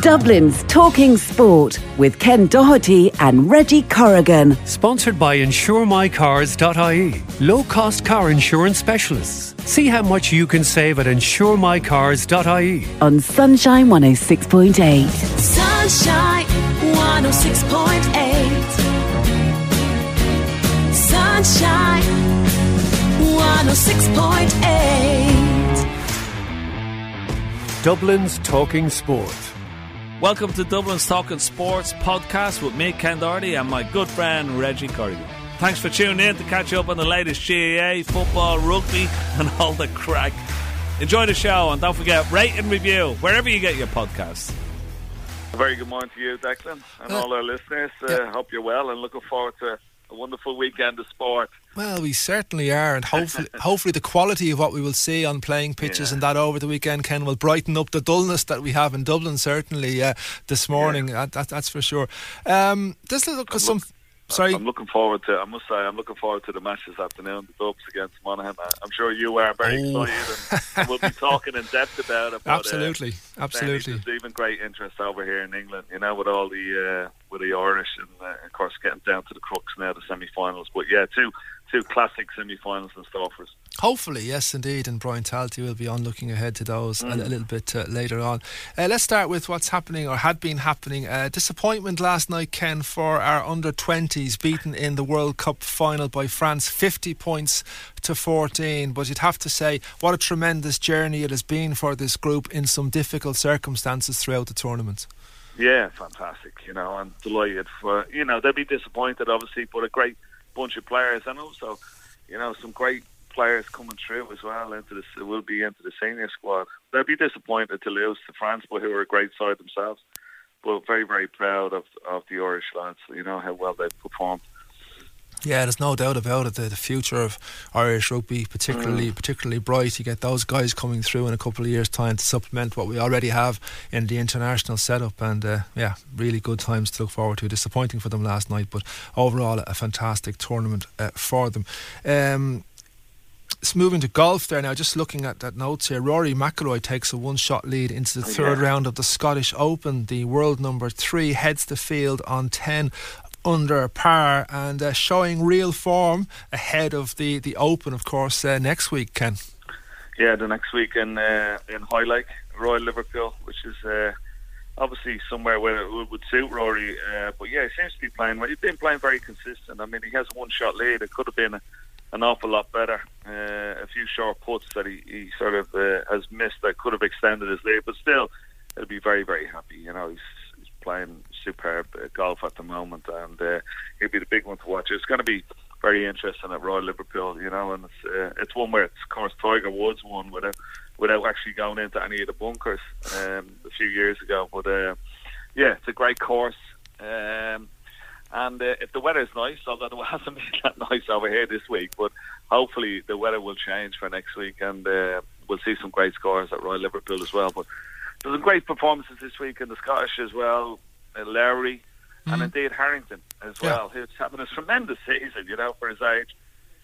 Dublin's Talking Sport with Ken Doherty and Reggie Corrigan. Sponsored by InsureMyCars.ie, low cost car insurance specialists. See how much you can save at InsureMyCars.ie. On Sunshine 106.8. Sunshine 106.8. Sunshine 106.8. Dublin's Talking Sport. Welcome to Dublin's Talking Sports podcast with me, Ken Doherty, and my good friend Reggie Corrigan. Thanks for tuning in to catch up on the latest GAA, football, rugby, and all the crack. Enjoy the show and don't forget, rate and review wherever you get your podcasts. A very good morning to you, Declan, and all our listeners. Uh, yeah. Hope you're well and looking forward to a wonderful weekend of sport. Well, we certainly are, and hopefully, hopefully, the quality of what we will see on playing pitches Yeah. and that over the weekend, Ken, will brighten up the dullness that we have in Dublin. Certainly, uh, this morning, that, that, that's for sure. Um, just look at some. Sorry, I'm looking forward to. I must say, I'm looking forward to the match this afternoon, the Dubs against Monaghan. I'm sure you are very Oh. excited, and we'll be talking in depth about it. but, uh, absolutely, absolutely. There's even great interest over here in England, you know, with all the uh, with the Irish and uh, of course getting down to the crux now, the semi-finals. But yeah, two two classic semi-finals in store for us. Hopefully, yes, indeed. And Brian Talty will be on looking ahead to those a, a Mm. little bit uh, later on. Uh, let's start with what's happening or had been happening. Uh, disappointment last night, Ken, for our under 20s, beaten in the World Cup final by France, 50 points to 14. But you'd have to say, what a tremendous journey it has been for this group in some difficult circumstances throughout the tournament. Yeah, fantastic. You know, I'm delighted for you know they'll be disappointed obviously, but a great bunch of players and also you know some great players coming through as well into this will be into the senior squad. They'll be disappointed to lose to France, but who are a great side themselves. But very very proud of of the Irish lads. You know how well they've performed. Yeah, there's no doubt about it. The, the future of Irish rugby, particularly particularly bright. You get those guys coming through in a couple of years' time to supplement what we already have in the international setup. And uh, yeah, really good times to look forward to. Disappointing for them last night, but overall a fantastic tournament uh, for them. Um, it's move into golf there now. Just looking at that notes here, Rory McIlroy takes a one-shot lead into the third Yeah. round of the Scottish Open. The world number three heads the field on ten under par and uh, showing real form ahead of the the Open, of course, uh, next week. Ken. Yeah, the next week in uh, in Hoylake, Royal Liverpool, which is uh, obviously somewhere where it would, would suit Rory. Uh, but yeah, he seems to be playing. well. He's been playing very consistent. I mean, he has a one shot lead. It could have been a, an awful lot better. Uh, a few short puts that he, he sort of uh, has missed that could have extended his lead. But still, he'll be very very happy. You know, he's, he's playing superb uh, golf at the moment, and uh, he'll be the big one to watch. It's going to be very interesting at Royal Liverpool, you know, and it's uh, it's one where it's, of course Tiger Woods won without without actually going into any of the bunkers um, a few years ago. But uh, yeah, it's a great course. Um, and uh, if the weather's nice, although it hasn't been that nice over here this week, but hopefully the weather will change for next week and uh, we'll see some great scores at Royal Liverpool as well. But there's some great performances this week in the Scottish as well. Uh, Lowry and indeed Harrington as Yeah. well, who's having a tremendous season, you know, for his age,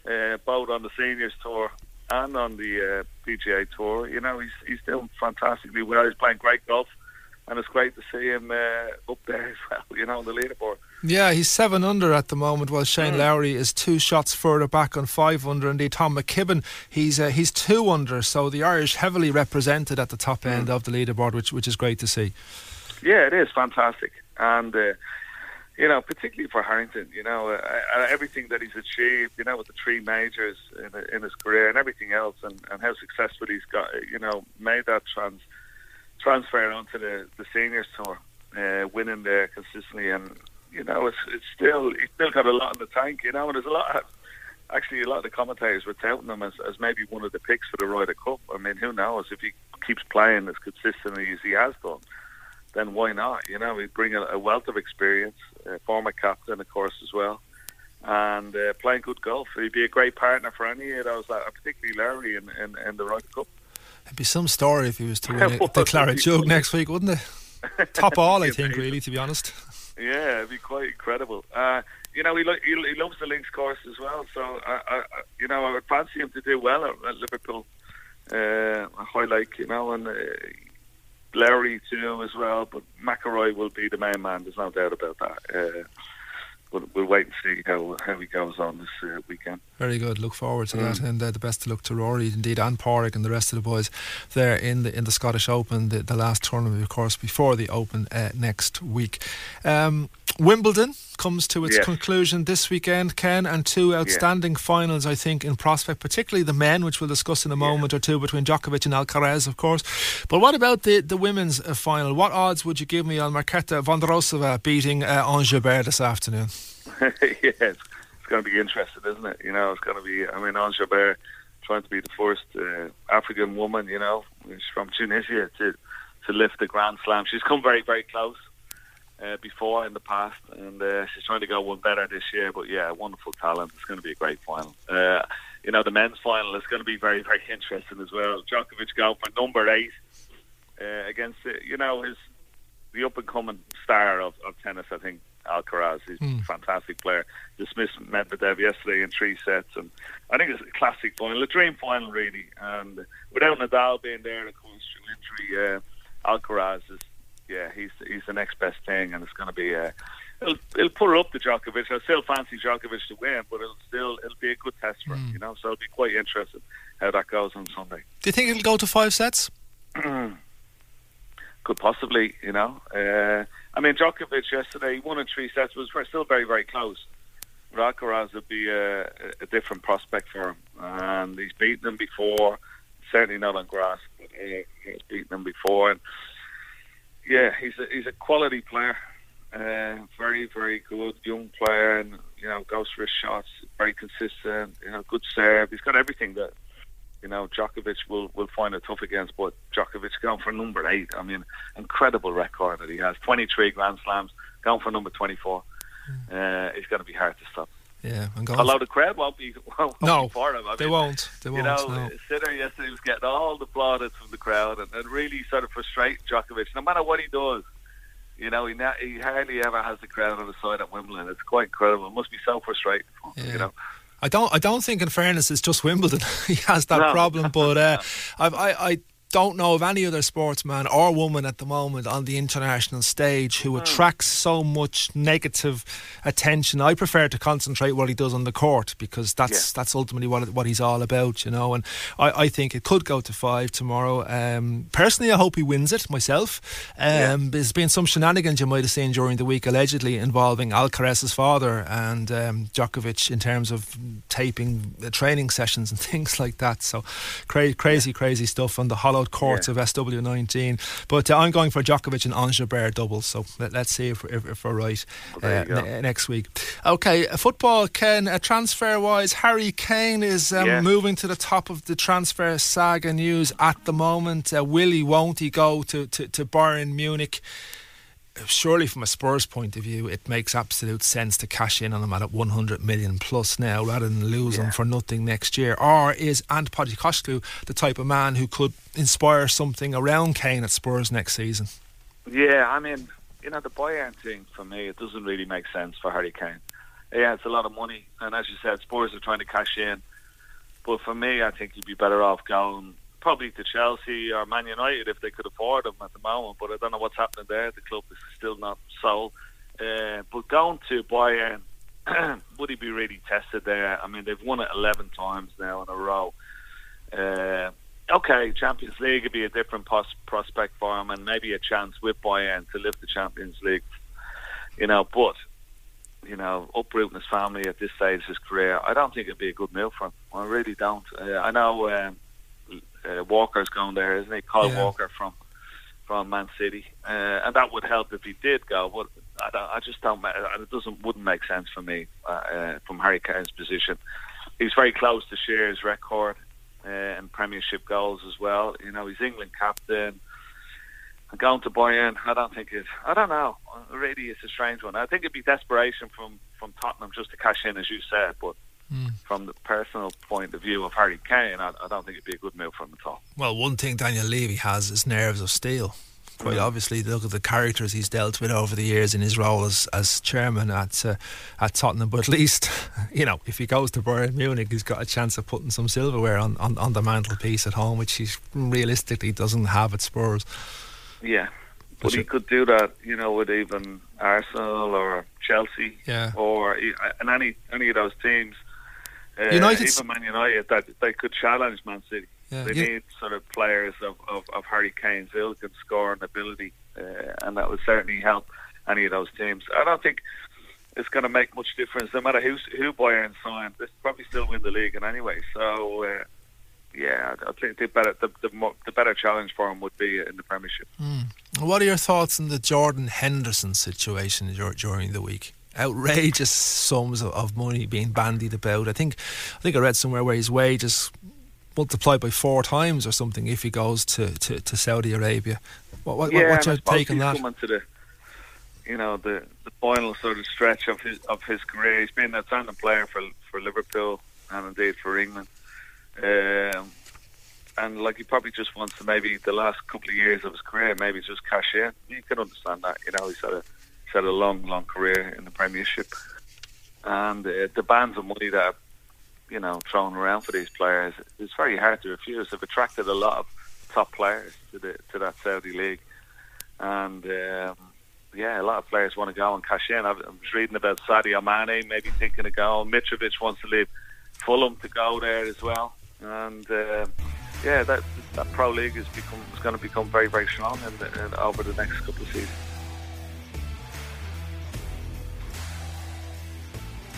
uh, both on the seniors tour and on the uh, PGA tour. You know, he's he's doing fantastically well. He's playing great golf, and it's great to see him uh, up there as well. You know, on the leaderboard. Yeah, he's seven under at the moment, while Shane Lowry is two shots further back on five under. Indeed, Tom McKibben, he's uh, he's two under. So the Irish heavily represented at the top end of the leaderboard, which which is great to see. Yeah, it is fantastic, and uh, you know, particularly for Harrington, you know, uh, uh, everything that he's achieved, you know, with the three majors in, in his career and everything else, and, and how successful he's got, you know, made that trans transfer onto the the seniors tour, uh, winning there consistently, and you know, it's it's still he's still got a lot in the tank, you know, and there's a lot. Of, Actually, a lot of the commentators were touting him as, as maybe one of the picks for the Ryder Cup. I mean, who knows if he keeps playing as consistently as he has done? then why not? You know, he'd bring a, a wealth of experience, uh, former captain, of course, as well, and uh, playing good golf. He'd be a great partner for any of those, uh, particularly Larry in, in, in the Ryder Cup. It'd be some story if he was to win It the. Claret Jug next week, wouldn't it? Top all, I think, really, to be honest. Yeah, it'd be quite incredible. Uh, you know, he, lo- he, he loves the links course as well. So, I, I, I- you know, I would fancy him to do well at, at Liverpool. Uh, a Hoylake, you know, and uh, too as well, but McIlroy will be the main man. There's no doubt about that. Uh, we'll, we'll wait and see how how he goes on this uh, weekend. Very good. Look forward to that, Mm. and uh, the best of luck to Rory, indeed, and Padraig and the rest of the boys there in the in the Scottish Open, the, the last tournament, of course, before the Open uh, next week. Um, Wimbledon comes to its Yes. conclusion this weekend, Ken, and two outstanding finals, I think, in prospect, particularly the men, which we'll discuss in a moment or two, between Djokovic and Alcaraz, of course. But what about the, the women's uh, final? What odds would you give me on Marketa Vondrousova beating uh, Ons Jabeur this afternoon? yeah, it's, going to be interesting, isn't it? You know, it's going to be. I mean, Ons Jabeur trying to be the first uh, African woman. You know, she's from Tunisia to to lift the Grand Slam. She's come very, very close uh, before in the past, and uh, she's trying to go one better this year. But yeah, wonderful talent. It's going to be a great final. Uh, you know, the men's final is going to be very, very interesting as well. Djokovic going for number eight uh, against, uh, you know, his the up and coming star of, of tennis. I think Alcaraz. He's a fantastic player. Dismissed Medvedev yesterday in three sets, and I think it's a classic final, a dream final really. And without Nadal being there, of course, through injury, uh, Alcaraz is yeah, he's he's the next best thing, and it's going to be. Uh, It'll, it'll put her up to Djokovic. I still fancy Djokovic to win, but it'll still it'll be a good test for him, you know. So it'll be quite interesting how that goes on Sunday. Do you think it'll go to five sets? could possibly, you know. Uh, I mean, Djokovic yesterday he won in three sets, was still very, very close. But Alcaraz would be a, a different prospect for him, and he's beaten him before. Certainly not on grass, but uh, he's beaten him before. And yeah, he's a, he's a quality player, uh, very, very good young player, and you know goes for his shots, very consistent. You know, good serve. He's got everything that you know, Djokovic will, will find it tough against, but Djokovic going for number eight. I mean, incredible record that he has. 23 Grand Slams, going for number 24. Uh, it's going to be hard to stop. Yeah, I'm going. Although the crowd won't be, won't no, be for him. I they mean, won't. They won't. You know, no. Sinner yesterday was getting all the plaudits from the crowd and, and really sort of frustrate Djokovic. No matter what he does, you know, he, na- he hardly ever has the crowd on his side at Wimbledon. It's quite incredible. It must be so frustrating, for him, Yeah. you know. I don't. I don't think, in fairness, it's just Wimbledon. he has that No. problem, but uh, I've, I, I don't know of any other sportsman or woman at the moment on the international stage who attracts so much negative attention. I prefer to concentrate what he does on the court because that's that's ultimately what what he's all about, you know. And I, I think it could go to five tomorrow. Um, personally, I hope he wins it myself. Um, There's been some shenanigans you might have seen during the week, allegedly involving Alcaraz's father and um, Djokovic in terms of taping uh, training sessions and things like that. So cra- crazy, crazy stuff on the courts Yeah. of SW19. But uh, I'm going for Djokovic and Ons Jabeur doubles. So let, us see if, if, if we're right uh, ne- next week. Okay, uh, football, Ken, uh, transfer wise, Harry Kane is um, Yeah. moving to the top of the transfer saga news at the moment. Uh, will he, won't he go to, to, to Bayern Munich? Surely, from a Spurs point of view, it makes absolute sense to cash in on him at 100 million plus now rather than lose him for nothing next year. Or is Ange Postecoglou the type of man who could inspire something around Kane at Spurs next season? Yeah, I mean, you know, the Bayern thing for me, it doesn't really make sense for Harry Kane. Yeah, it's a lot of money, and as you said, Spurs are trying to cash in. But for me, I think you'd be better off going probably to Chelsea or Man United if they could afford him at the moment. But I don't know what's happening there. The club is still not sold. Uh, but going to Bayern, would he be really tested there? I mean, they've won it 11 times now in a row. Uh, okay, Champions League would be a different pos- prospect for him, and maybe a chance with Bayern to lift the Champions League. You know, but you know, uprooting his family at this stage of his career, I don't think it'd be a good move for him. I really don't. Uh, I know um, uh, Walker's going there, isn't he? Kyle Yeah. Walker from from Man City, uh, and that would help if he did go. But I, don't, I just don't. It doesn't wouldn't make sense for me uh, uh, from Harry Kane's position. He's very close to Shearer's record uh, in Premiership goals as well. You know, he's England captain. And going to Bayern, I don't think it. I don't know. Really, it's a strange one. I think it'd be desperation from from Tottenham just to cash in, as you said. But from the personal point of view of Harry Kane, I, I don't think it'd be a good move for him at all. Well, one thing Daniel Levy has is nerves of steel. Quite obviously, look at the characters he's dealt with over the years in his role as, as chairman at uh, at Tottenham. But at least, you know, if he goes to Bayern Munich, he's got a chance of putting some silverware on, on, on the mantelpiece at home, which he realistically doesn't have at Spurs. Yeah, But he could do that, you know, with even Arsenal or Chelsea, Yeah. or e- and any any of those teams. Uh, United's- even Man United, that they could challenge Man City. Yeah, they you- need sort of players of, of, of Harry Kane's ilk and scoring ability, uh, and that would certainly help any of those teams. I don't think it's going to make much difference, no matter who who Bayern sign. They probably still win the league in anyway. So. Uh, yeah, I think the better the, the, the better challenge for him would be in the Premiership. What are your thoughts on the Jordan Henderson situation during the week? Outrageous sums of, of money being bandied about. I think, I think I read somewhere where his wages multiplied by four times or something if he goes to, to, to Saudi Arabia. What, what, yeah, what's your take on that? Coming to the, you know, the the final sort of stretch of his of his career. He's been an outstanding player for for Liverpool and indeed for England. Um, and like he probably just wants to maybe the last couple of years of his career maybe just cash in. You can understand that. You know, he's had a he's had a long, long career in the Premiership, and uh, the bands of money that are, you know thrown around for these players it's very hard to refuse. They've attracted a lot of top players to the to that Saudi league, and um, yeah, a lot of players want to go and cash in. I was reading about Sadio Mane maybe thinking of going. Mitrovic wants to leave Fulham to go there as well, and. Um, yeah, that that pro league is become is going to become very very strong in the, in, over the next couple of seasons.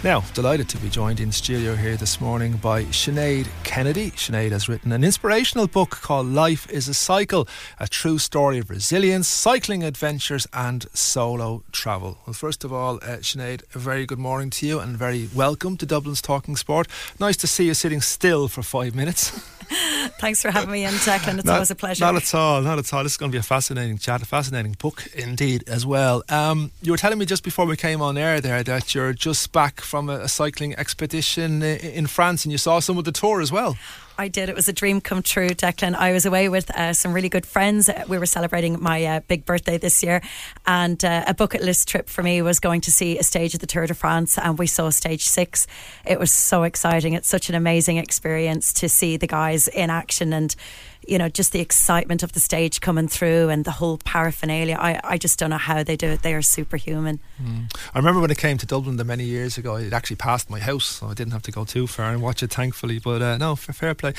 Now, delighted to be joined in studio here this morning by Sinead Kennedy. Sinead has written an inspirational book called Life is a Cycle, a true story of resilience, cycling adventures, and solo travel. Well, first of all, uh, Sinead, a very good morning to you and very welcome to Dublin's Talking Sport. Nice to see you sitting still for five minutes. Thanks for having me in, Declan. It's Not- always a pleasure. Not at all, not at all. This is going to be a fascinating chat, a fascinating book indeed as well. Um, you were telling me just before we came on air there that you're just back from a, cycling expedition in France and you saw some of the tour as well. I did. It was a dream come true, Declan. I was away with uh, some really good friends. We were celebrating my uh, big birthday this year, and uh, a bucket list trip for me was going to see a stage of the Tour de France, and we saw stage six. It was so exciting. It's such an amazing experience to see the guys in action and. You know, just the excitement of the stage coming through and the whole paraphernalia. I, I just don't know how they do it. They are superhuman. I remember when it came to Dublin the many years ago, it actually passed my house, so I didn't have to go too far and watch it, thankfully. But uh, no, fair, fair play.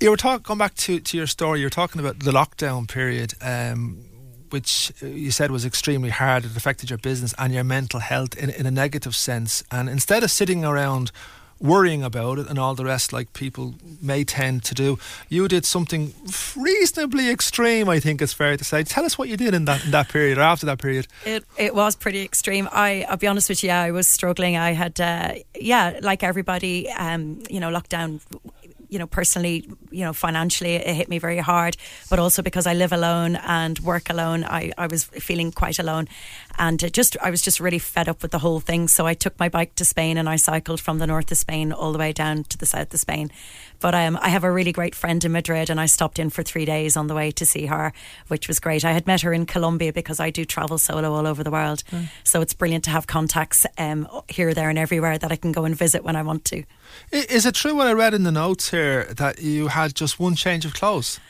You were talking, going back to, to your story, you were talking about the lockdown period. Um, which uh, you said was extremely hard. It affected your business and your mental health in, in a negative sense. And instead of sitting around worrying about it and all the rest, like people may tend to do, you did something reasonably extreme. I think it's fair to say. Tell us what you did in that in that period or after that period. It it was pretty extreme. I I'll be honest with you. I was struggling. I had uh, yeah, like everybody, um, you know, lockdown. You know, personally, you know, financially, it hit me very hard. But also because I live alone and work alone, I, I was feeling quite alone, and it just I was just really fed up with the whole thing. So I took my bike to Spain and I cycled from the north of Spain all the way down to the south of Spain. But um, I have a really great friend in Madrid, and I stopped in for three days on the way to see her, which was great. I had met her in Colombia because I do travel solo all over the world. So it's brilliant to have contacts um, here, there, and everywhere that I can go and visit when I want to. Is it true what I read in the notes here that you had just one change of clothes?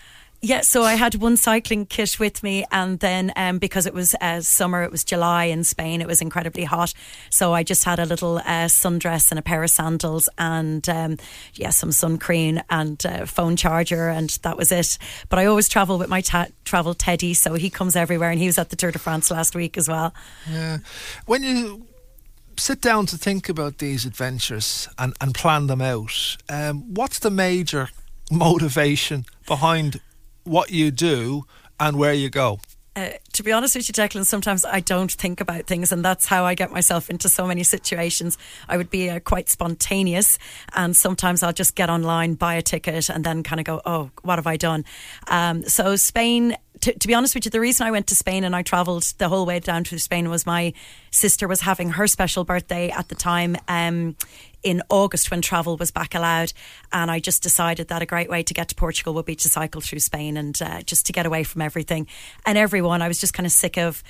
Yeah, so I had one cycling kit with me, and then um, because it was uh, summer, it was July in Spain, it was incredibly hot. So I just had a little uh, sundress and a pair of sandals, and um, yeah, some sun cream and uh, phone charger, and that was it. But I always travel with my ta- travel Teddy, so he comes everywhere, and he was at the Tour de France last week as well. Yeah. When you sit down to think about these adventures and, and plan them out, um, what's the major motivation behind what you do and where you go? Uh, to be honest with you, Declan, sometimes I don't think about things, and that's how I get myself into so many situations. I would be uh, quite spontaneous, and sometimes I'll just get online, buy a ticket, and then kind of go, "Oh, what have I done?" Um, so Spain. To, to be honest with you, the reason I went to Spain and I travelled the whole way down to Spain was my sister was having her special birthday at the time. Um, in August when travel was back allowed. And I just decided that a great way to get to Portugal would be to cycle through Spain and uh, just to get away from everything and everyone. I was just kind of sick of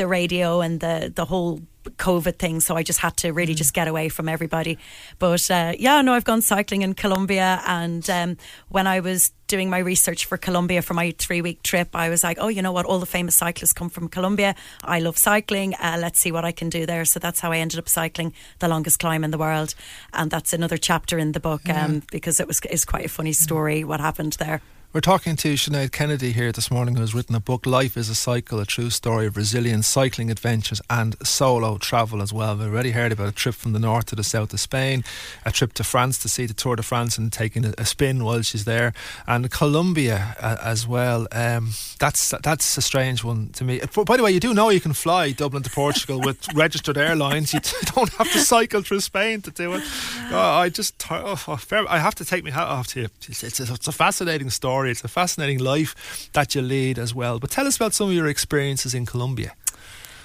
the radio and the the whole COVID thing, so I just had to Mm. really just get away from everybody. But uh, yeah, no, I've gone cycling in Colombia, and um, when I was doing my research for Colombia for my three week trip, I was like, oh, you know what? All the famous cyclists come from Colombia. I love cycling. Uh, let's see what I can do there. So that's how I ended up cycling the longest climb in the world, and that's another chapter in the book um, because it was is quite a funny story what happened there. We're talking to Sinead Kennedy here this morning, who has written a book, Life is a Cycle, a true story of resilience, cycling adventures, and solo travel as well. We've already heard about a trip from the north to the south of Spain, a trip to France to see the Tour de France and taking a, a spin while she's there, and Colombia uh, as well. Um, that's that's a strange one to me. By the way, you do know you can fly Dublin to Portugal with registered airlines. You don't have to cycle through Spain to do it. Oh, I just, oh, fair- I have to take my hat off to you. It's, it's, it's a fascinating story. It's a fascinating life that you lead as well. But tell us about some of your experiences in Colombia.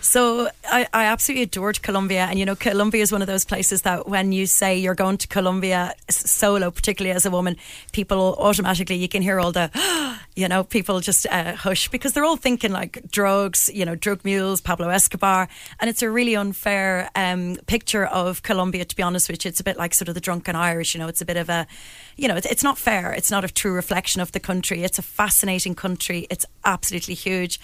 So I, I absolutely adored Colombia, and you know, Colombia is one of those places that when you say you're going to Colombia solo, particularly as a woman, people automatically you can hear all the, you know, people just uh, hush because they're all thinking like drugs, you know, drug mules, Pablo Escobar, and it's a really unfair um, picture of Colombia. To be honest with you, it's a bit like sort of the drunken Irish. You know, it's a bit of a, you know, it's, it's not fair. It's not a true reflection of the country. It's a fascinating country. It's absolutely huge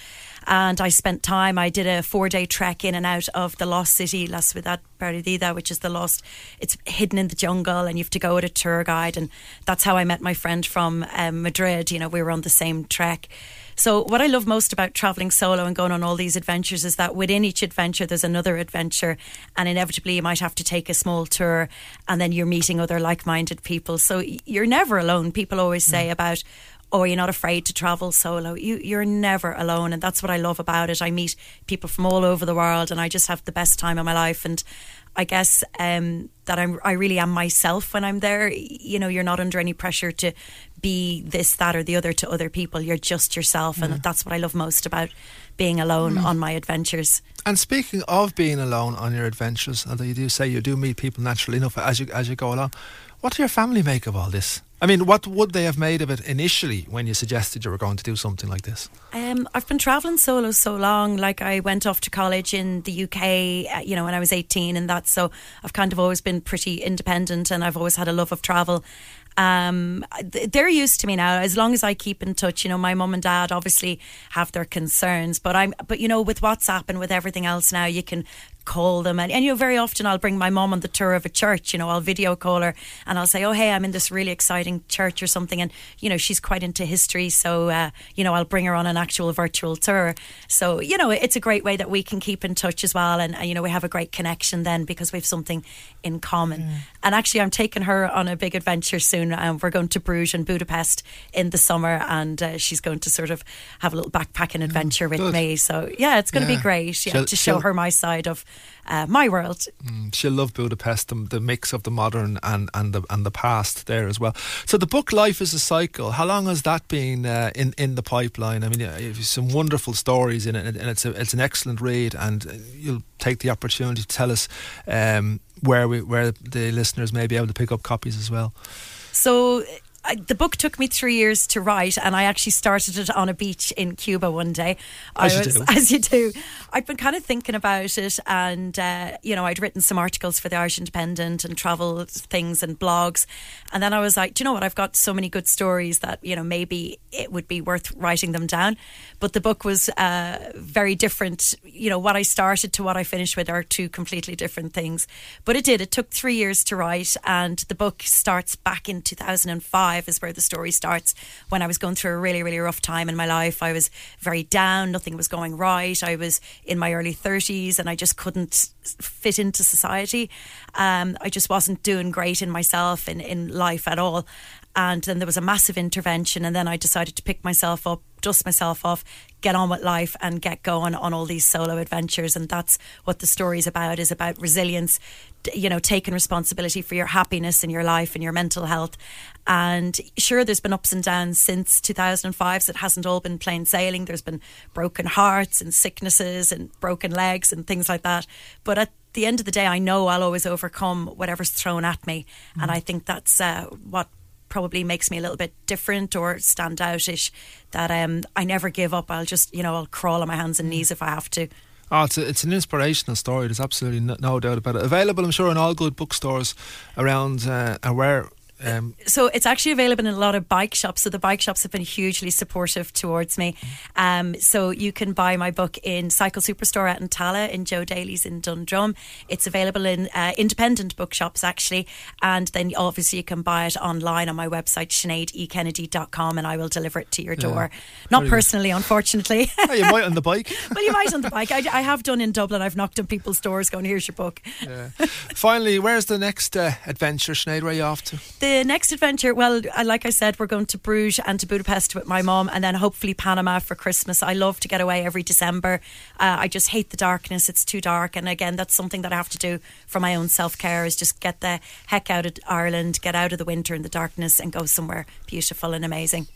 and I spent time. I did a four day trek in and out of the lost city, La Ciudad Perdida, which is the lost. It's hidden in the jungle, and you have to go with a tour guide. And that's how I met my friend from um, Madrid. You know, we were on the same trek. So, what I love most about traveling solo and going on all these adventures is that within each adventure, there's another adventure, and inevitably, you might have to take a small tour, and then you're meeting other like minded people. So, you're never alone. People always say about, oh, you're not afraid to travel solo. You, you're never alone. And that's what I love about it. I meet people from all over the world and I just have the best time of my life. And I guess um, that I'm, I really am myself when I'm there. You know, you're not under any pressure to be this, that, or the other to other people. You're just yourself. And that's what I love most about being alone on my adventures. And speaking of being alone on your adventures, although you do say you do meet people naturally enough as you as you go along, what do your family make of all this? I mean, what would they have made of it initially when you suggested you were going to do something like this? Um, I've been traveling solo so long. Like I went off to college in the UK, uh, you know, when I was 18 and that. So I've kind of always been pretty independent and I've always had a love of travel. Um, they're used to me now. As long as I keep in touch, you know, my mum and dad obviously have their concerns, but I'm, but you know, with WhatsApp and with everything else now, you can call them. And, and you know very often I'll bring my mom on the tour of a church you know I'll video call her and I'll say oh hey I'm in this really exciting church or something. And you know she's quite into history so uh, you know I'll bring her on an actual virtual tour. So you know it's a great way that we can keep in touch as well and, uh, you know we have a great connection then because we have something in common. And actually I'm taking her on a big adventure soon. Um, we're going to Bruges and Budapest in the summer and uh, she's going to sort of have a little backpacking adventure with me. So yeah it's going to Yeah. be great yeah, She'll- to show her my side of uh, my world. She'll love Budapest, the, the mix of the modern and, and the and the past there as well. So the book Life is a Cycle. How long has that been uh, in in the pipeline? I mean, some wonderful stories in it, and it's a, it's an excellent read. And you'll take the opportunity to tell us um, where we where the listeners may be able to pick up copies as well. So I, the book took me three years to write, and I actually started it on a beach in Cuba one day. As I you was, do. as you do. I'd been kind of thinking about it, and uh, you know, I'd written some articles for the Irish Independent and travel things and blogs, and then I was like, do you know what? I've got so many good stories that you know maybe it would be worth writing them down. But the book was uh, very different. You know, what I started to what I finished with are two completely different things. But it did. It took three years to write, and the book starts back in 2005 is where the story starts. When I was going through a really, really rough time in my life, I was very down. Nothing was going right. I was in my early 30s, and I just couldn't fit into society. Um, I just wasn't doing great in myself in in life at all. And then there was a massive intervention, and then I decided to pick myself up, dust myself off, get on with life, and get going on all these solo adventures. And that's what the story's about: is about resilience, you know, taking responsibility for your happiness and your life and your mental health. And sure, there's been ups and downs since 2005, so it hasn't all been plain sailing. There's been broken hearts and sicknesses and broken legs and things like that. But at the end of the day, I know I'll always overcome whatever's thrown at me, and I think that's uh, what probably makes me a little bit different or stand outish. That um, I never give up. I'll just, you know, I'll crawl on my hands and knees if I have to. Oh, it's, a, it's an inspirational story. There's absolutely no, no doubt about it. Available, I'm sure, in all good bookstores around uh, where um, so it's actually available in a lot of bike shops. So the bike shops have been hugely supportive towards me. Um, so you can buy my book in Cycle Superstore at Tallaght in Joe Daly's in Dundrum. It's available in uh, independent bookshops actually, and then obviously you can buy it online on my website sineadekennedy.com, and I will deliver it to your door. Not Very good. personally, unfortunately. oh, you might on the bike. well, you might on the bike. I, I have done in Dublin. I've knocked on people's doors, going, "Here's your book." Yeah. Finally, where's the next uh, adventure, Sinead? Where are you off to? The next adventure, well, uh, like I said, we're going to Bruges and to Budapest with my mom, and then hopefully Panama for Christmas. I love to get away every December. Uh, I just hate the darkness; it's too dark. And again, that's something that I have to do for my own self care is just get the heck out of Ireland, get out of the winter and the darkness, and go somewhere beautiful and amazing.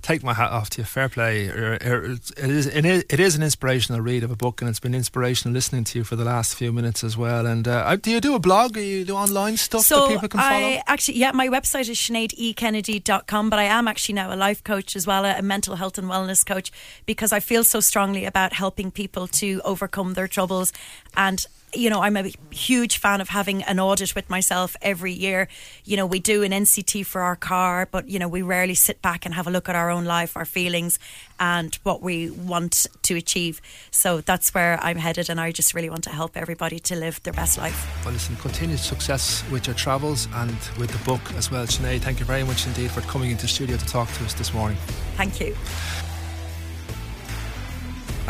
Take my hat off to you. Fair play. Er, er, It is, it is, an inspirational read of a book, and it's been inspirational listening to you for the last few minutes as well. And uh, do you do a blog? Or you do online stuff so that people can follow? I actually, yeah, my website is sineadekennedy.com, but I am actually now a life coach as well, a mental health and wellness coach, because I feel so strongly about helping people to overcome their troubles. And you know, I'm a huge fan of having an audit with myself every year. You know, we do an NCT for our car, but, you know, we rarely sit back and have a look at our own life, our feelings, and what we want to achieve. So that's where I'm headed, and I just really want to help everybody to live their best life. Well, listen, continued success with your travels and with the book as well. Sinead, thank you very much indeed for coming into the studio to talk to us this morning Thank you.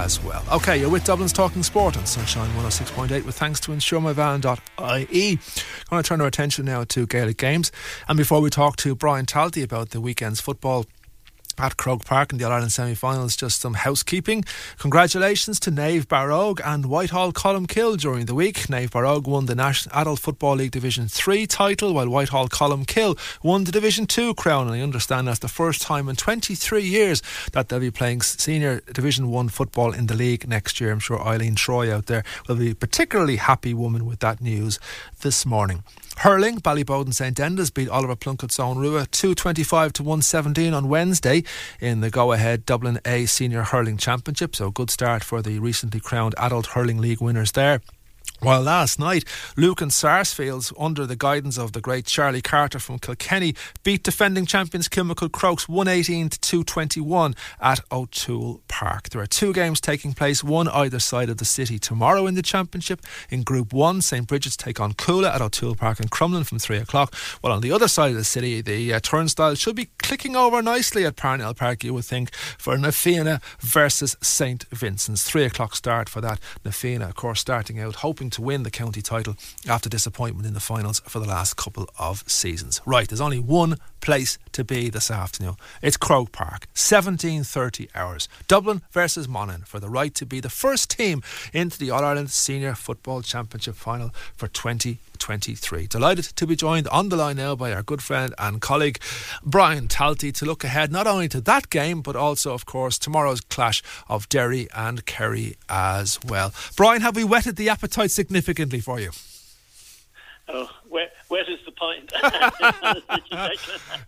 As well. Okay, you're with Dublin's Talking Sport on Sunshine 106.8 with thanks to insuremyvan.ie. I'm going to turn our attention now to Gaelic games. And before we talk to Brian Talty about the weekend's football at Croke Park in the All Ireland semi finals. Just some housekeeping. Congratulations to Naomh Barróg and Whitehall Colmcille during the week. Naomh Barróg won the National Adult Football League Division 3 title, while Whitehall Colmcille won the Division 2 crown. And I understand that's the first time in 23 years that they'll be playing senior Division 1 football in the league next year. I'm sure Eileen Troy out there will be a particularly happy woman with that news this morning. Hurling, Ballyboden St Enda's beat Oliver Plunkett's Eoghan Ruadh 225 to 117 on Wednesday in the go ahead Dublin A Senior Hurling Championship. So, good start for the recently crowned Adult Hurling League winners there. While last night, Lucan Sarsfields, under the guidance of the great Charlie Carter from Kilkenny, beat defending champions Kilmacud Crokes 118 to 221 at O'Toole Park. There are two games taking place, one either side of the city tomorrow in the championship. In Group 1, St Brigid's take on Cuala at O'Toole Park in Crumlin from 3 o'clock. While on the other side of the city, the uh, turnstile should be clicking over nicely at Parnell Park, you would think, for Na Fianna versus St Vincent's. 3 o'clock start for that. Na Fianna, of course, starting out hoping to win the county title after disappointment in the finals for the last couple of seasons. Right, there's only one place to be this afternoon. It's Croke Park, 17:30 hours. Dublin versus Monaghan for the right to be the first team into the All Ireland Senior Football Championship final for 2023. Delighted to be joined on the line now by our good friend and colleague Brian Talty to look ahead not only to that game but also, of course, tomorrow's clash of Derry and Kerry as well. Brian, have we whetted the appetite significantly for you? Oh, wet, wet is the point.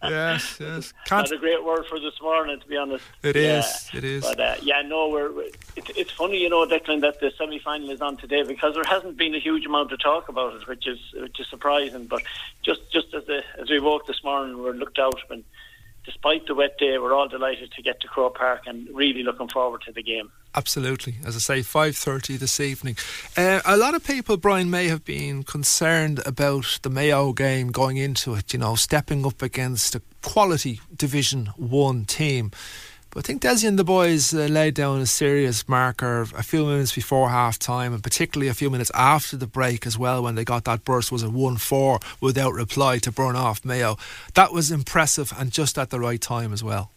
yes, yes. Can't. Not a great word for this morning, to be honest. It is, it is. But uh, yeah, no, we're. It, it's funny, you know, Declan, that the semi-final is on today because there hasn't been a huge amount of talk about it, which is which is surprising. But just just as the, as we woke this morning, we looked out and. Despite the wet day, we're all delighted to get to Croke Park and really looking forward to the game. Absolutely, as I say, five thirty this evening. Uh, a lot of people, Brian, may have been concerned about the Mayo game going into it. You know, stepping up against a quality Division One team. But I think Dessie and the boys uh, laid down a serious marker a few minutes before half time, and particularly a few minutes after the break as well, when they got that burst was a 1 4 without reply to burn off Mayo. That was impressive and just at the right time as well.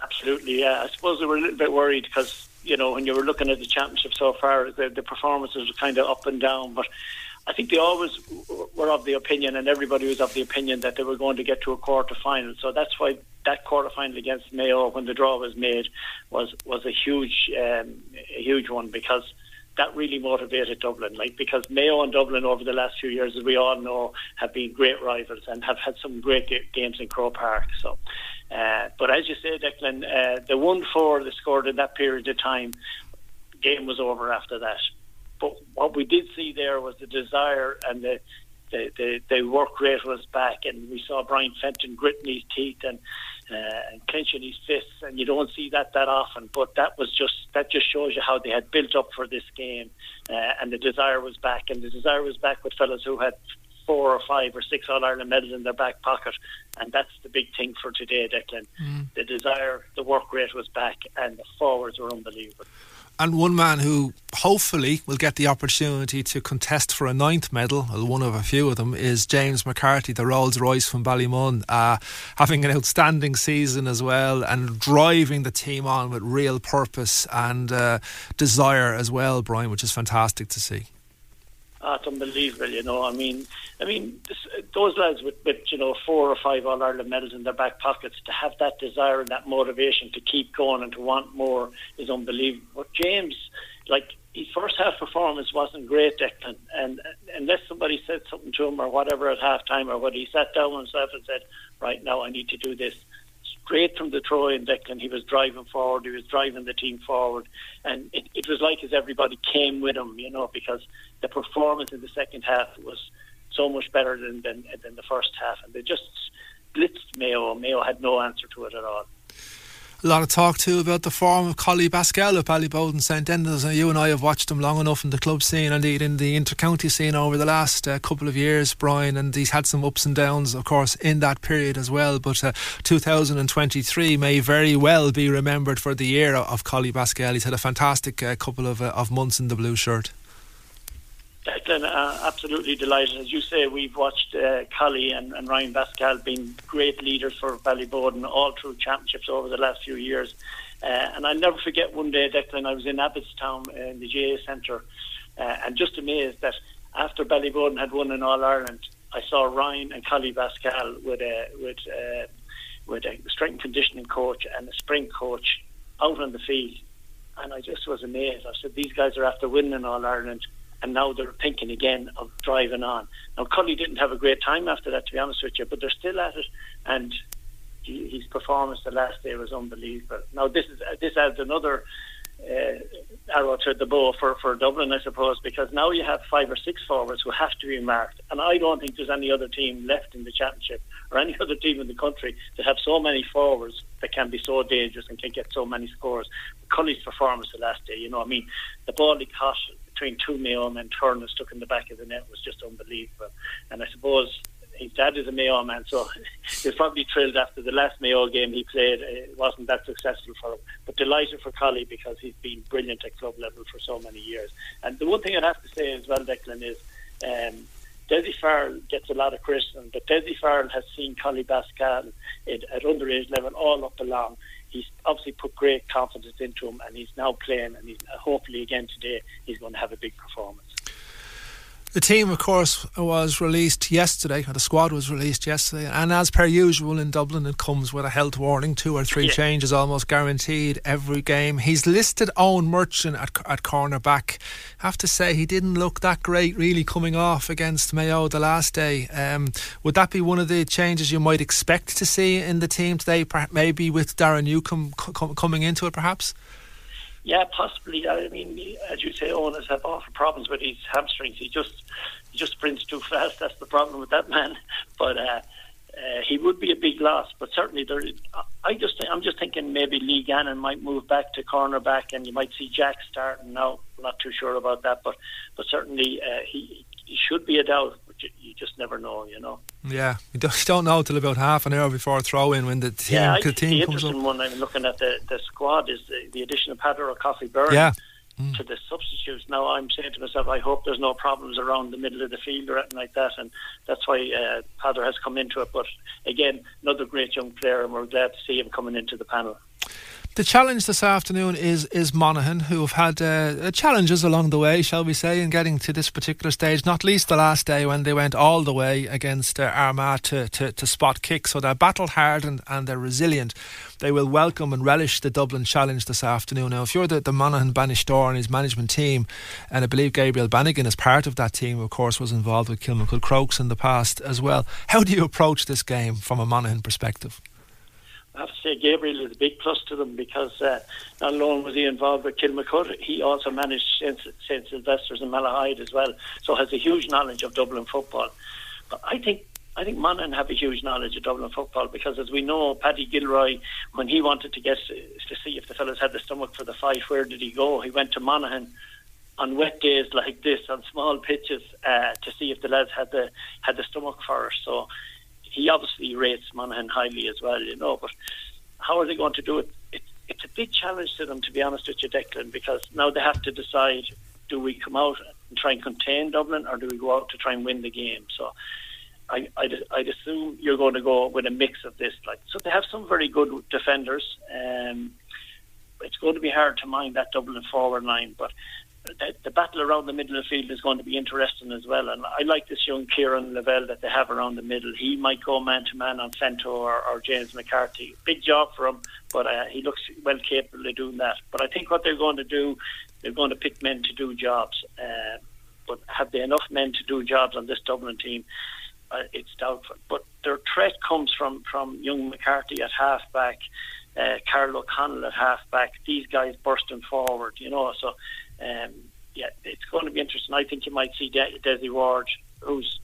Absolutely, yeah. I suppose they were a little bit worried because, you know, when you were looking at the championship so far, the, the performances were kind of up and down. But I think they always were of the opinion, and everybody was of the opinion that they were going to get to a quarter final. So that's why that quarter final against Mayo, when the draw was made, was was a huge um, a huge one because that really motivated Dublin. Like because Mayo and Dublin over the last few years, as we all know, have been great rivals and have had some great games in Croke Park. So, uh, but as you say, Declan, uh, the one four they scored in that period of time game was over after that. But what we did see there was the desire and the the, the, the work rate was back, and we saw Brian Fenton gritting his teeth and uh, and clenching his fists, and you don't see that that often. But that was just that just shows you how they had built up for this game, uh, and the desire was back, and the desire was back with fellas who had four or five or six All Ireland medals in their back pocket, and that's the big thing for today, Declan. Mm. The desire, the work rate was back, and the forwards were unbelievable. And one man who hopefully will get the opportunity to contest for a ninth medal, one of a few of them, is James McCarthy, the Rolls Royce from Ballymun, uh, having an outstanding season as well and driving the team on with real purpose and uh, desire as well, Brian, which is fantastic to see. Oh, it's unbelievable, you know. I mean, I mean, this, those lads with, with you know four or five All Ireland medals in their back pockets to have that desire and that motivation to keep going and to want more is unbelievable. But James, like his first half performance wasn't great, Declan, and unless somebody said something to him or whatever at half time or what he sat down himself and said, "Right now, I need to do this." Straight from the throw in Declan. He was driving forward, he was driving the team forward, and it, it was like as everybody came with him, you know, because the performance in the second half was so much better than than, than the first half, and they just blitzed Mayo. Mayo had no answer to it at all a lot of talk too about the form of Collie Basquel at Ballyboden St Enda's and you and I have watched him long enough in the club scene indeed in the inter-county scene over the last uh, couple of years Brian and he's had some ups and downs of course in that period as well. But uh, 2023 may very well be remembered for the year of Collie Basquel he's had a fantastic uh, couple of, uh, of months in the blue shirt Declan, uh, absolutely delighted. As you say, we've watched uh, and, and Ryan Basquel being great leaders for Ballyboden all through championships over the last few years. Uh, and I'll never forget one day, Declan, I was in Abbottstown uh, in the GAA Centre uh, and just amazed that after Ballyboden had won in All Ireland, I saw Ryan and Collie Basquel with a, with, uh, with a strength and conditioning coach and a sprint coach out on the field. And I just was amazed. I said, these guys are after winning in All Ireland and now they're thinking again of driving on. Now, Cully didn't have a great time after that, to be honest with you, but they're still at it, and he, his performance the last day was unbelievable. Now, this is this adds another uh, arrow to the bow for, for Dublin, I suppose, because now you have five or six forwards who have to be marked, and I don't think there's any other team left in the championship or any other team in the country that have so many forwards that can be so dangerous and can get so many scores. Cully's performance the last day, you know, I mean, the ball he caught between two Mayo men, Turner stuck in the back of the net was just unbelievable. And I suppose his dad is a Mayo man, so he was probably thrilled after the last Mayo game he played. It wasn't that successful for him, but delighted for Collie because he's been brilliant at club level for so many years. And the one thing I'd have to say as well, Declan, is um, Dessie Farrell gets a lot of criticism, but Dessie Farrell has seen Collie Basquel at underage level all up along he's obviously put great confidence into him, and he's now playing, and he's hopefully again today he's going to have a big performance. The team, of course, was released yesterday, or the squad was released yesterday, and as per usual in Dublin, it comes with a health warning, two or three Yeah. changes almost guaranteed every game. He's listed Eoin Murchan at, at cornerback. Have to say, he didn't look that great really coming off against Mayo the last day. Um, would that be one of the changes you might expect to see in the team today, perhaps maybe with Darren co- coming into it, perhaps? Yeah, possibly. I mean, as you say, Eoin has had awful problems with his hamstrings. He just he just sprints too fast. That's the problem with that man. But uh, uh, he would be a big loss. But certainly, there. I just I'm just thinking maybe Lee Gannon might move back to cornerback, and you might see Jack starting. I'm not too sure about that, but but certainly uh, he he should be a doubt. You, just never know, you know. Yeah, you don't, know till about half an hour before a throw in when the team, yeah, I the think the interesting one I'm looking at the, the squad is the, the addition of Pádraig Ó Cofaigh Byrne Yeah. to the substitutes. Now I'm saying to myself, I hope there's no problems around the middle of the field or anything like that, and that's why uh, Padder has come into it. But again, another great young player, and we're glad to see him coming into the panel. The challenge this afternoon is is Monaghan, who have had uh, challenges along the way, shall we say, in getting to this particular stage. Not least the last day when they went all the way against uh, Armagh to, to, to spot kick. So they're battle hardened and they're resilient. They will welcome and relish the Dublin challenge this afternoon. Now, if you're the, the Monaghan Bannister and his management team, and I believe Gabriel Bannigan is part of that team, of course, was involved with Kilmacud Crokes in the past as well. How do you approach this game from a Monaghan perspective? I have to say Gabriel is a big plus to them because uh, not alone was he involved with Kilmacud, he also managed St. St. Sylvester's and Malahide as well, so has a huge knowledge of Dublin football. But I think I think Monaghan have a huge knowledge of Dublin football because, as we know, Paddy Gilroy, when he wanted to get to see if the fellas had the stomach for the fight, where did he go? He went to Monaghan on wet days like this, on small pitches, uh, to see if the lads had the had the stomach for it. So he obviously rates Monaghan highly as well, you know. But how are they going to do it? it? It's a big challenge to them, to be honest with you, Declan, because now they have to decide: do we come out and try and contain Dublin, or do we go out to try and win the game? So I, I'd, I'd, assume you're going to go with a mix of this. Like, so they have some very good defenders. Um, it's going to be hard to mind that Dublin forward line, but the, the, battle around the middle of the field is going to be interesting as well. And I like this young Kieran Lavelle that they have around the middle. He might go man to man on Fento or, or, James McCarthy. Big job for him, but uh, he looks well capable of doing that. But I think what they're going to do, they're going to pick men to do jobs. Uh, but have they enough men to do jobs on this Dublin team? uh, it's doubtful. But their threat comes from, from young McCarthy at halfback, uh, Karl O'Connell at halfback. These guys bursting forward, you know. So, um, yeah, it's going to be interesting. I think you might see De- Dessie Ward, who's,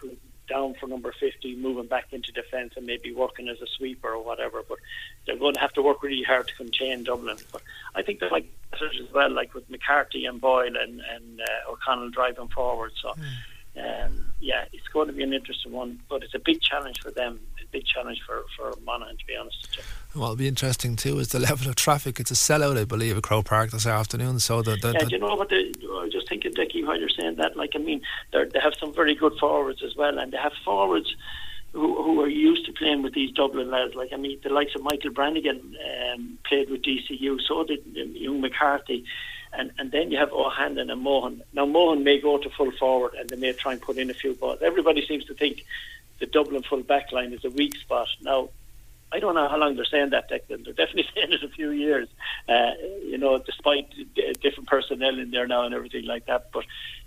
who's down for number 50, moving back into defence and maybe working as a sweeper or whatever. But they're going to have to work really hard to contain Dublin. But I think they might as well, like with McCarthy and Boyle and, and uh, O'Connell driving forward. So. Mm um, yeah, it's going to be an interesting one, but it's a big challenge for them, big challenge for, for Monaghan, to be honest with you. Well, it'll be interesting too is the level of traffic. It's a sellout, I believe, at Croke Park this afternoon. So the, the, yeah, do you know what? The, I was just thinking, Dickie, while you're saying that, like, I mean, they have some very good forwards as well, and they have forwards who, who are used to playing with these Dublin lads. Like, I mean, the likes of Michael Bannigan um, played with DCU, so did um, young McCarthy and and then you have O'Hanlon and Mohan. Now Mohan may go to full forward, and they may try and put in a few balls. Everybody seems to think the Dublin full back line is a weak spot. Now, I don't know how long they're saying that, Declan. They're definitely saying it a few years. Uh, you know, despite d- different personnel in there now and everything like that, but.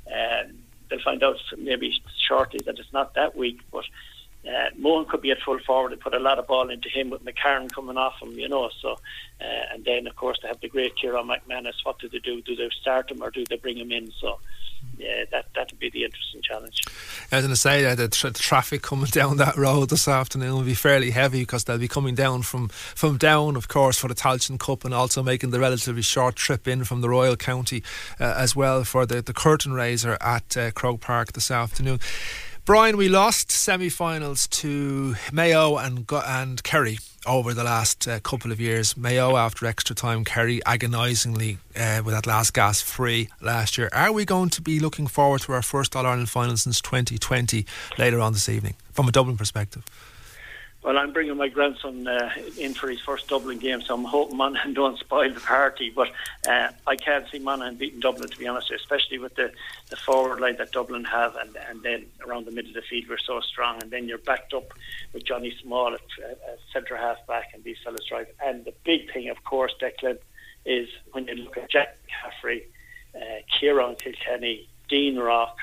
Um, they'll find out maybe shortly that it's not that weak, but uh, Mohan could be at full forward and put a lot of ball into him with McCarron coming off him, you know. So, uh, and then of course they have the great Kieran McManus. What do they do? Do they start him or do they bring him in? So, yeah, that that would be the interesting challenge. I was going to say that the, tra- traffic coming down that road this afternoon will be fairly heavy because they'll be coming Down from from down, of course, for the Tailteann Cup and also making the relatively short trip in from the Royal County uh, as well for the the curtain raiser at uh, Croke Park this afternoon. Brian, we lost semi-finals to Mayo and and Kerry over the last uh, couple of years. Mayo after extra time, Kerry agonisingly uh, with that last gas free last year. Are we going to be looking forward to our first All Ireland final since 2020 later on this evening, from a Dublin perspective? Well, I'm bringing my grandson uh, in for his first Dublin game, so I'm hoping Monaghan don't spoil the party. But uh, I can't see Monaghan beating Dublin, to be honest, especially with the, the forward line that Dublin have, and, and then around the middle of the field we're so strong, and then you're backed up with Johnny Small at, at centre half back, and these fellas drive. And the big thing, of course, Declan, is when you look at Jack Caffrey, uh, Kieran Kilkenny, Dean Rock,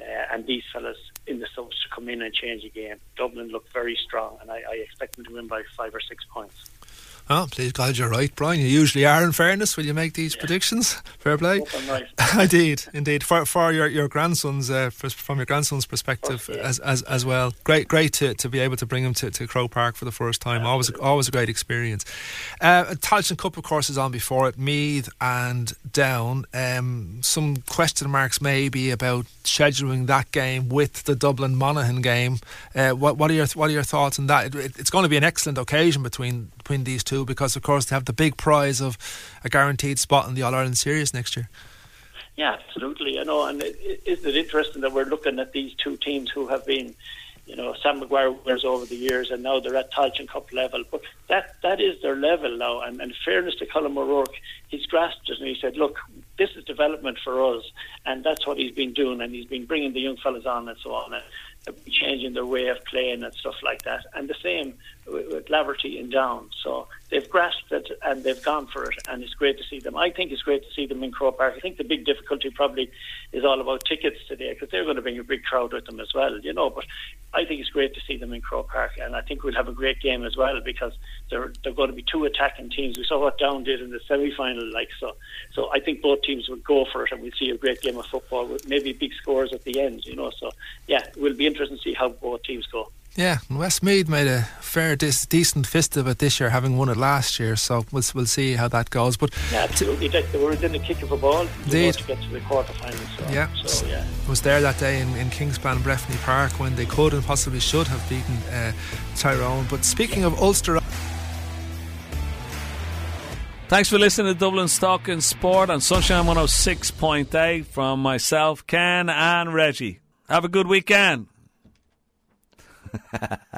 uh, and these fellas in the subs to come in and change the game. Dublin look very strong, and I, I expect them to win by five or six points. Oh, please God, you're right, Brian. You usually are. In fairness, will you make these yeah. predictions? Fair play. Indeed, indeed. For for your your grandsons, uh, from your grandson's perspective yeah. as, as as well. Great, great to, to be able to bring him to, to Croke Park for the first time. Yeah, always always a great experience. Uh, Tailteann Cup, of course, is on before it. Meath and Down. Um, some question marks maybe about scheduling that game with the Dublin Monaghan game. Uh, what what are your what are your thoughts on that? It, it's going to be an excellent occasion between between these two because, of course, they have the big prize of a guaranteed spot in the All Ireland Series next year. Yeah, absolutely. I know, and isn't it interesting that we're looking at these two teams who have been, you know, Sam Maguire winners over the years, and now they're at Tailteann Cup level. But that that is their level now. And, and fairness to Colm O'Rourke, he's grasped it and he said, "Look, this is development for us," and that's what he's been doing. And he's been bringing the young fellas on and so on. And uh, changing their way of playing and stuff like that. And the same with, with Laverty and Down. So they've grasped it and they've gone for it, and it's great to see them. I think it's great to see them in Croke Park. I think the big difficulty probably is all about tickets today because they're going to bring a big crowd with them as well, you know. But I think it's great to see them in Croke Park, and I think we'll have a great game as well because they're they're going to be two attacking teams. We saw what Down did in the semi final, like so. So I think both teams will go for it, and we'll see a great game of football with maybe big scores at the end, you know. So yeah, it will be interesting to see how both teams go. Yeah, and Westmeath made a fair, dis- decent fist of it this year, having won it last year. So we'll we'll see how that goes. But Yeah, absolutely. Like they were within the kick of a ball Indeed. to get to the quarterfinals. So, Yeah. so yeah. was there that day in, in Kingspan, Breffni Park, when they could and possibly should have beaten uh, Tyrone. But speaking of Ulster, Thanks for listening to Dublin's Talking Sport on Sunshine 106.8 from myself, Ken, and Reggie. Have a good weekend.